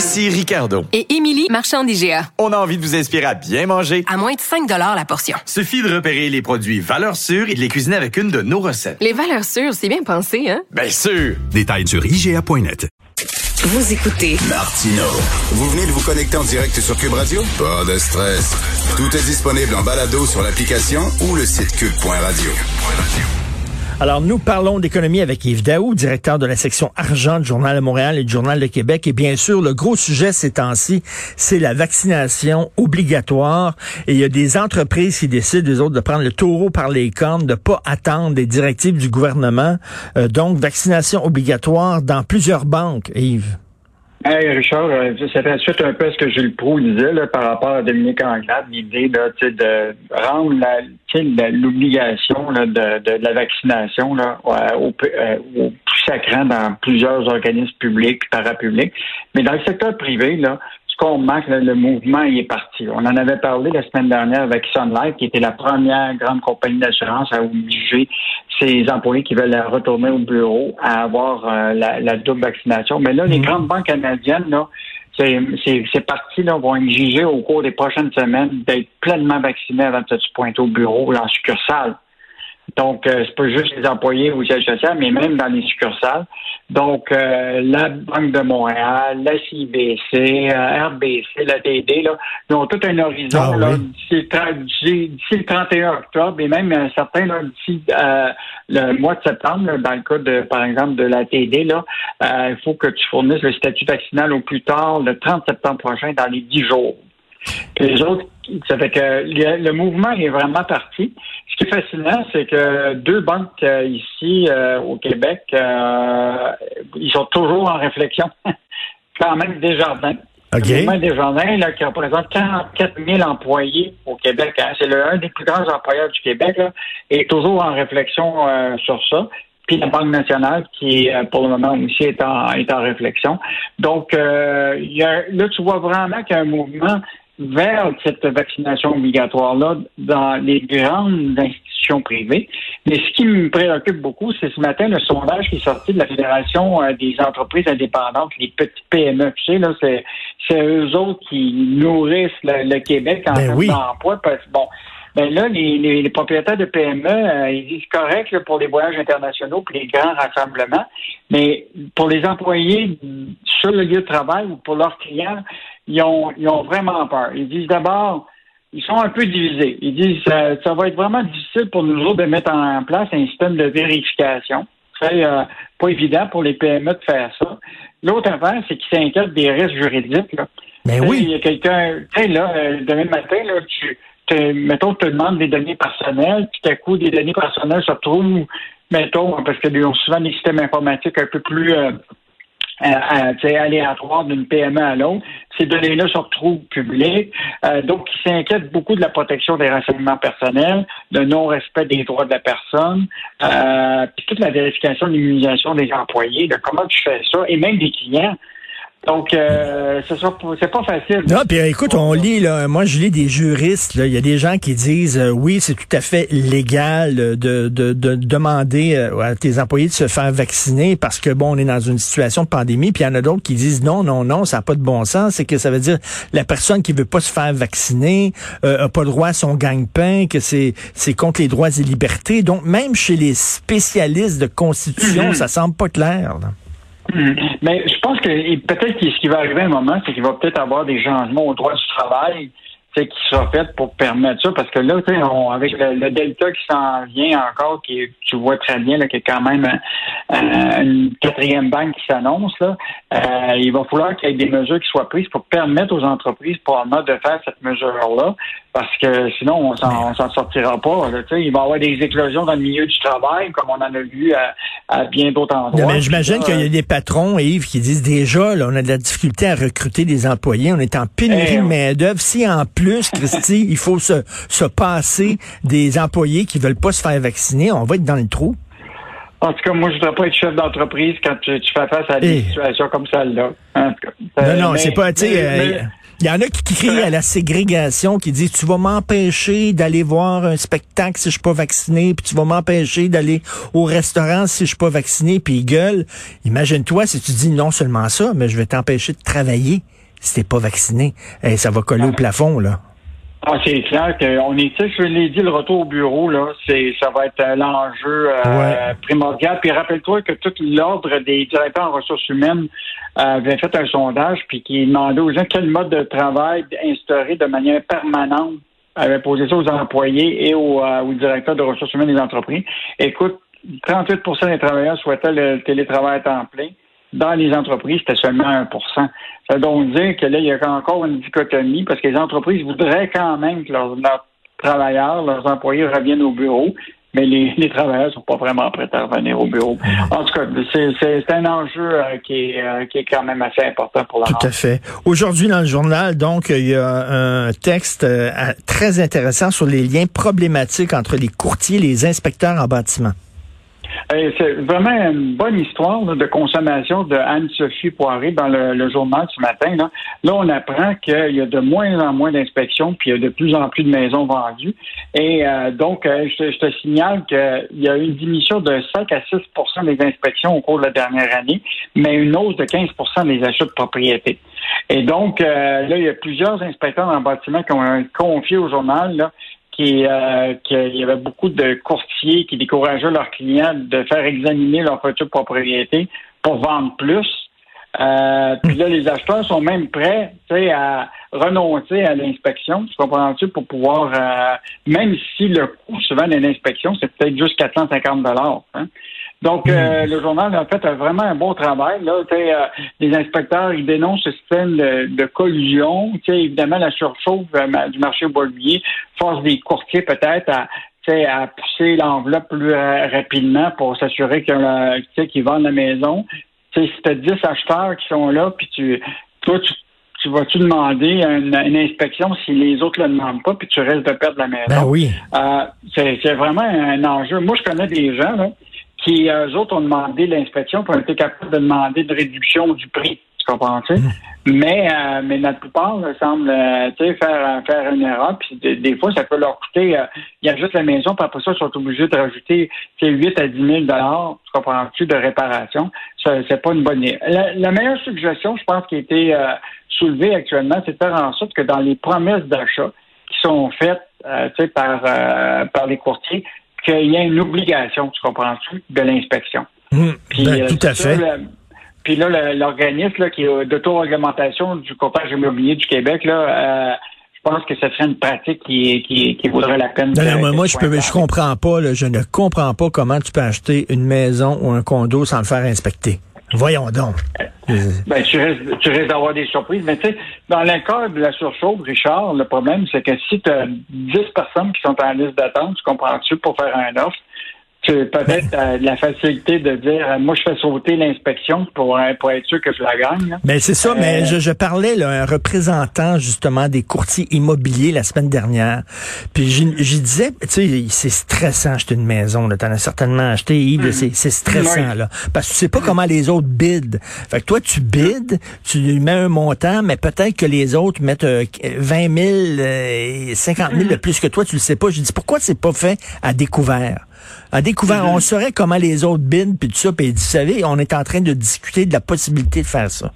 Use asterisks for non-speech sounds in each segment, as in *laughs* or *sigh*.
Ici Ricardo. et Émilie, marchand d'IGA. On a envie de vous inspirer à bien manger. À moins de 5 la portion. Suffit de repérer les produits valeurs sûres et de les cuisiner avec une de nos recettes. Les valeurs sûres, c'est bien pensé, hein? Bien sûr! Détails sur IGA.net. Vous écoutez Martino. Vous venez de vous connecter en direct sur Cube Radio? Pas de stress. Tout est disponible en balado sur l'application ou le site cube.radio. Alors, nous parlons d'économie avec Yves Daou, directeur de la section argent du Journal de Montréal et du Journal de Québec. Et bien sûr, le gros sujet ces temps-ci, c'est la vaccination obligatoire. Et il y a des entreprises qui décident, les autres, de prendre le taureau par les cornes, de pas attendre des directives du gouvernement. Euh, donc, vaccination obligatoire dans plusieurs banques, Yves. Hey Richard, euh, ça fait suite un peu ce que Gilles Proux disait là, par rapport à Dominique Anglade, l'idée de rendre l'obligation de, de, de la vaccination là, au, euh, au plus sacrant dans plusieurs organismes publics, parapublics. Mais dans le secteur privé, là, là, le mouvement il est parti. On en avait parlé la semaine dernière avec Sun Life, qui était la première grande compagnie d'assurance à obliger ses employés qui veulent retourner au bureau à avoir euh, la, la double vaccination. Mais là, les grandes banques canadiennes, là, c'est c'est- c'est parti, là, vont exiger au cours des prochaines semaines d'être pleinement vaccinés avant de se pointer au bureau, là, en succursale. Donc, euh, c'est pas juste les employés au siège social, mais même dans les succursales. Donc, euh, la Banque de Montréal, la CIBC, euh, RBC, la TD, là, ils ont tout un horizon Ah là, oui. d'ici le 30 d'ici- d'ici le 31 octobre et même euh, certains là, d'ici euh, le mois de septembre, là, dans le cas de, par exemple, de la TD, là, euh, il faut que tu fournisses le statut vaccinal au plus tard le 30 septembre prochain dans les 10 jours. Puis les autres, ça fait que le mouvement est vraiment parti. Ce qui est fascinant, c'est que deux banques euh, ici euh, au Québec, euh, ils sont toujours en réflexion. *laughs* Quand même Desjardins. OK. Le Desjardins, là, qui représente 44 000 employés au Québec, hein, c'est un des plus grands employeurs du Québec, là, est toujours en réflexion euh, sur ça. Puis la Banque nationale, qui euh, pour le moment aussi est en, est en réflexion. Donc, euh, il y a, là, tu vois vraiment qu'il y a un mouvement vers cette vaccination obligatoire-là dans les grandes institutions privées. Mais ce qui me préoccupe beaucoup, c'est ce matin le sondage qui est sorti de la Fédération euh, des entreprises indépendantes, les petites PME. Tu sais, là, c'est, c'est eux autres qui nourrissent le, le Québec en Ben termes oui. d'emploi. Parce bon, ben là, les, les, les propriétaires de PME, euh, ils disent correct là, pour les voyages internationaux puis les grands rassemblements, mais pour les employés sur le lieu de travail ou pour leurs clients, ils ont, ils ont vraiment peur. Ils disent d'abord, ils sont un peu divisés. Ils disent ça, ça va être vraiment difficile pour nous autres de mettre en place un système de vérification. C'est euh, pas évident pour les PME de faire ça. L'autre affaire, c'est qu'ils s'inquiètent des risques juridiques. Là. Ben Tu sais, oui. Il y a quelqu'un, tu sais, là, euh, demain matin, là, tu, te, mettons, te demandes des données personnelles, puis à coup, des données personnelles se retrouvent, mettons, parce qu'ils ont souvent des systèmes informatiques un peu plus euh, aléatoires d'une PME à l'autre. Ces données-là se retrouvent publiques. Euh, donc, ils s'inquiètent beaucoup de la protection des renseignements personnels, le non-respect des droits de la personne, euh, puis toute la vérification de l'immunisation des employés, de comment tu fais ça, et même des clients. Donc, euh, ce c'est pas facile. Non, puis euh, écoute, on lit, là, moi je lis des juristes, il y a des gens qui disent euh, oui, c'est tout à fait légal de, de, de demander euh, à tes employés de se faire vacciner parce que bon, on est dans une situation de pandémie, puis il y en a d'autres qui disent non, non, non, ça n'a pas de bon sens, c'est que ça veut dire la personne qui veut pas se faire vacciner euh, a pas le droit à son gagne-pain, que c'est c'est contre les droits et libertés. Donc même chez les spécialistes de constitution, ça semble pas clair. là. Mhm. Mais je pense que peut-être que ce qui va arriver à un moment, c'est qu'il va peut-être avoir des changements au droit du travail qui sera faite pour permettre ça, parce que là, tu sais, on- avec le, le delta qui s'en vient encore, qui tu vois très bien, là, qu'il y a quand même euh, une quatrième banque qui s'annonce, là, euh, il va falloir qu'il y ait des mesures qui soient prises pour permettre aux entreprises probablement de faire cette mesure-là, parce que sinon, on s'en, on s'en sortira pas. là, tu sais, il va y avoir des éclosions dans le milieu du travail, comme on en a vu à, à bien d'autres endroits. Mais j'imagine qu'il y a des patrons, Yves, qui disent déjà, là, on a de la difficulté à recruter des employés, on est en pénurie Eh, de on- main-d'œuvre. Si en plus, Christy, il faut se, se passer des employés qui veulent pas se faire vacciner, on va être dans le trou. En tout cas, moi, je ne voudrais pas être chef d'entreprise quand tu, tu fais face à des Eh. situations comme celle-là. Euh, Non, non, mais- c'est pas, tu sais, euh, il y en a qui, qui crient à la ségrégation, qui disent, tu vas m'empêcher d'aller voir un spectacle si je suis pas vacciné, puis tu vas m'empêcher d'aller au restaurant si je suis pas vacciné, puis ils gueulent. Imagine-toi si tu dis non seulement ça, mais je vais t'empêcher de travailler si t'es pas vacciné. Ça va coller au plafond, là. Ah, c'est clair qu'on est, je l'ai dit, le retour au bureau, là, c'est, ça va être euh, l'enjeu euh, Ouais. primordial. Puis rappelle-toi que tout l'ordre des directeurs en ressources humaines euh, avait fait un sondage puis qui demandait aux gens quel mode de travail instaurer de manière permanente avait posé ça aux employés et aux, euh, aux directeurs de ressources humaines des entreprises. Écoute, 38% des travailleurs souhaitaient le télétravail à temps plein. Dans les entreprises, c'était seulement 1% Ça veut donc dire que là, il y a encore une dichotomie parce que les entreprises voudraient quand même que leurs, leurs travailleurs, leurs employés reviennent au bureau, mais les, les travailleurs sont pas vraiment prêts à revenir au bureau. En tout cas, c'est, un enjeu euh, qui, est, euh, qui est quand même assez important pour la Tout à fait. Aujourd'hui, dans le journal, donc, il y a un texte euh, très intéressant sur les liens problématiques entre les courtiers et les inspecteurs en bâtiment. C'est vraiment une bonne histoire de consommation de Anne-Sophie Poiré dans le, le journal ce matin. Là. on apprend qu'il y a de moins en moins d'inspections, puis il y a de plus en plus de maisons vendues. Et euh, donc, euh, je, te- signale qu'il y a une diminution de 5 à 6% des inspections au cours de la dernière année, mais une hausse de 15% des achats de propriété. Et donc, euh, là, il y a plusieurs inspecteurs en bâtiment qui ont confié au journal qui, euh, qu'il y avait beaucoup de courtiers qui décourageaient leurs clients de faire examiner leur future propriété pour vendre plus. Euh, puis là, les acheteurs sont même prêts à renoncer à l'inspection, tu comprends-tu, pour pouvoir, euh, même si le coût souvent d'une inspection, c'est peut-être juste 450 dollars. Hein? Donc, euh, le journal a fait vraiment un bon travail. Là, euh, les inspecteurs, ils dénoncent ce système de, de collusion. Évidemment, la surchauffe euh, du marché immobilier force des courtiers peut-être à, à pousser l'enveloppe plus rapidement pour s'assurer qu'ils vendent la maison. Tu sais, si tu as 10 acheteurs qui sont là, puis tu, toi, tu, tu vas-tu demander une, une inspection si les autres ne le demandent pas, puis tu restes de perdre la maison? Ben oui. Euh, c'est c'est vraiment un enjeu. Moi, je connais des gens là, qui, eux autres, ont demandé l'inspection pour être capables de demander une réduction du prix. Tu comprends-tu? Mais, euh, mais la plupart là, semblent euh, tu sais, faire, faire une erreur. Puis des, des fois, ça peut leur coûter. euh, il y a juste la maison, puis après ça, ils sont obligés de rajouter tu sais, 8 à 10 000 tu comprends-tu, de réparation. C'est pas une bonne idée. La, la meilleure suggestion, je pense, qui a été euh, soulevée actuellement, c'est de faire en sorte que dans les promesses d'achat qui sont faites euh, tu sais, par, euh, par les courtiers, qu'il y ait une obligation, tu comprends-tu, de l'inspection. Puis, ben, euh, tout à ça, fait. puis là, l'organisme qui est d'auto-réglementation du courtage immobilier du Québec, là, euh, je pense que ce serait une pratique qui, qui, qui vaudrait la peine. Non, de- non, moi, je peux, pointer. je comprends pas, là, je ne comprends pas comment tu peux acheter une maison ou un condo sans le faire inspecter. Voyons donc. Ben, tu risques, tu risques d'avoir des surprises. Mais tu sais, dans le cas de la surchauffe, Richard, le problème, c'est que si tu as 10 personnes qui sont en liste d'attente, tu comprends-tu, pour faire un offre, tu peut-être euh, la facilité de dire, euh, moi, je fais sauter l'inspection pour, euh, pour être sûr que je la gagne. là. Mais c'est ça, mais je, je parlais là, à un représentant justement des courtiers immobiliers la semaine dernière. Puis j'y disais, tu sais, c'est stressant acheter une maison. Tu en as certainement acheté, Yves, là, c'est c'est stressant. Mm. Oui. là, Parce que tu sais pas comment les autres bident. Fait que toi, tu bides, tu lui mets un montant, mais peut-être que les autres mettent euh, 20 000, euh, 50 000 de plus que toi, tu le sais pas. Je dis, pourquoi c'est pas fait à découvert? À découvert, on saurait comment les autres bident, puis tout ça, puis vous savez, on est en train de discuter de la possibilité de faire ça.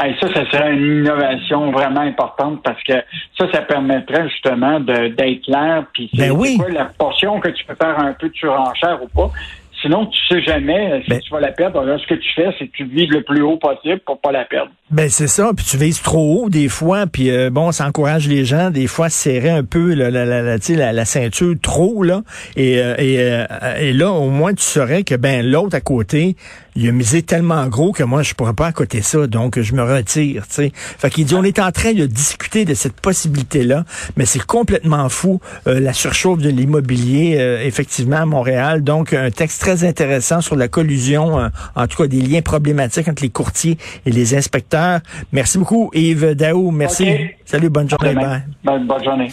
Hey, ça, ça serait une innovation vraiment importante parce que ça, ça permettrait justement d'être clair. Puis c'est Ben oui. quoi la portion que tu peux faire un peu de surenchère ou pas. Sinon, tu sais jamais si Ben- tu vas la perdre. Alors, ce que tu fais, c'est que tu vises le plus haut possible pour pas la perdre. Ben c'est ça, puis tu vises trop haut des fois, puis euh, bon, ça encourage les gens des fois à serrer un peu la, la, la, la, la, la ceinture trop là, et, euh, et, euh, et là au moins tu saurais que ben l'autre à côté, il a misé tellement gros que moi je pourrais pas à côté ça, donc je me retire, tu sais. Fait qu'il dit on est en train de discuter de cette possibilité là, mais c'est complètement fou euh, la surchauffe de l'immobilier euh, effectivement à Montréal, donc un texte très intéressant sur la collusion, euh, en tout cas des liens problématiques entre les courtiers et les inspecteurs. Merci beaucoup, Yves Daou. Merci. Salut, bonne journée. Bye. Bonne journée.